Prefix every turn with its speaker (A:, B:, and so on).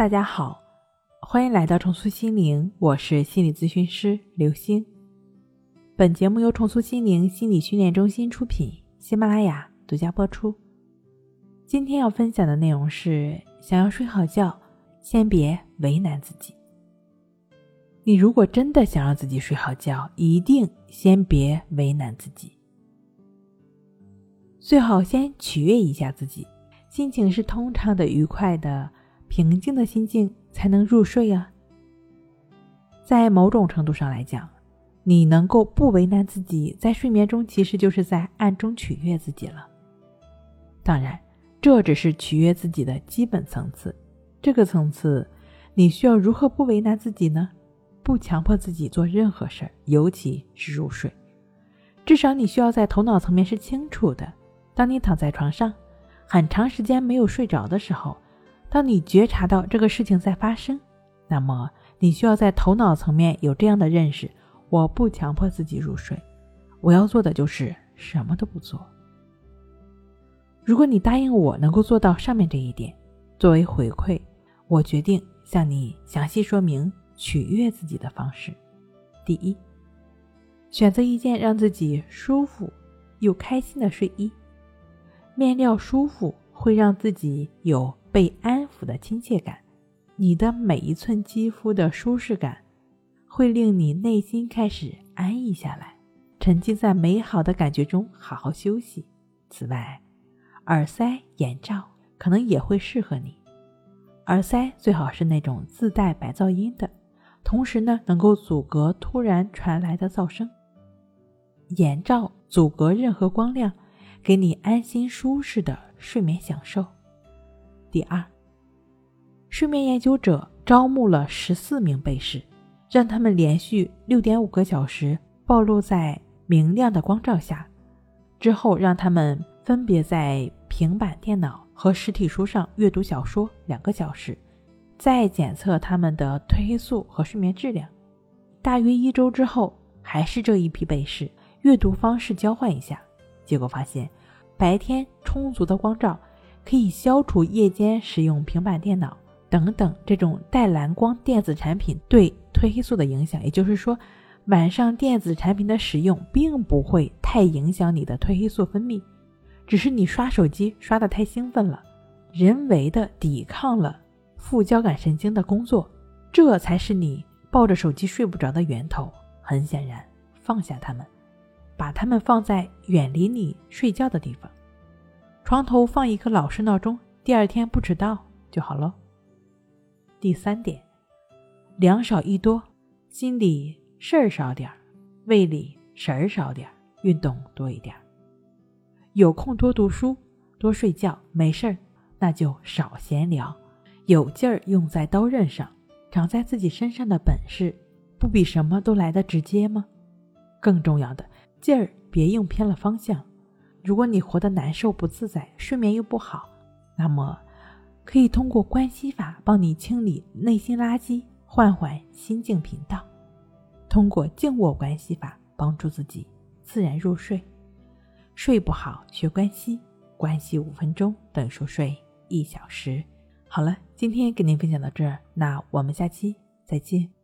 A: 大家好，欢迎来到重塑心灵，我是心理咨询师刘星。本节目由重塑心灵心理训练中心出品，喜马拉雅独家播出。今天要分享的内容是：想要睡好觉，先别为难自己。你如果真的想让自己睡好觉，一定先别为难自己，最好先取悦一下自己，心情是通畅的、愉快的。平静的心境才能入睡啊。在某种程度上来讲，你能够不为难自己，在睡眠中其实就是在暗中取悦自己了。当然，这只是取悦自己的基本层次。这个层次，你需要如何不为难自己呢？不强迫自己做任何事儿，尤其是入睡。至少你需要在头脑层面是清楚的。当你躺在床上，很长时间没有睡着的时候。当你觉察到这个事情在发生，那么你需要在头脑层面有这样的认识：我不强迫自己入睡，我要做的就是什么都不做。如果你答应我能够做到上面这一点，作为回馈，我决定向你详细说明取悦自己的方式。第一，选择一件让自己舒服又开心的睡衣，面料舒服会让自己有。被安抚的亲切感，你的每一寸肌肤的舒适感，会令你内心开始安逸下来，沉浸在美好的感觉中，好好休息。此外，耳塞、眼罩可能也会适合你。耳塞最好是那种自带白噪音的，同时呢，能够阻隔突然传来的噪声。眼罩阻隔任何光亮，给你安心舒适的睡眠享受。第二，睡眠研究者招募了十四名被试，让他们连续六点五个小时暴露在明亮的光照下，之后让他们分别在平板电脑和实体书上阅读小说两个小时，再检测他们的褪黑素和睡眠质量。大约一周之后，还是这一批被试，阅读方式交换一下，结果发现，白天充足的光照。可以消除夜间使用平板电脑等等这种带蓝光电子产品对褪黑素的影响。也就是说，晚上电子产品的使用并不会太影响你的褪黑素分泌，只是你刷手机刷得太兴奋了，人为的抵抗了副交感神经的工作，这才是你抱着手机睡不着的源头。很显然，放下它们，把它们放在远离你睡觉的地方。床头放一个老式闹钟，第二天不迟到就好了。第三点，粮少一多，心里事儿少点儿，胃里食儿少点儿，运动多一点儿。有空多读书，多睡觉，没事儿那就少闲聊，有劲儿用在刀刃上，长在自己身上的本事，不比什么都来的直接吗？更重要的，劲儿别用偏了方向。如果你活得难受不自在，睡眠又不好，那么可以通过关系法帮你清理内心垃圾，换换心境频道。通过静卧关系法帮助自己自然入睡。睡不好学关系，关系五分钟等于熟睡一小时。好了，今天跟您分享到这儿，那我们下期再见。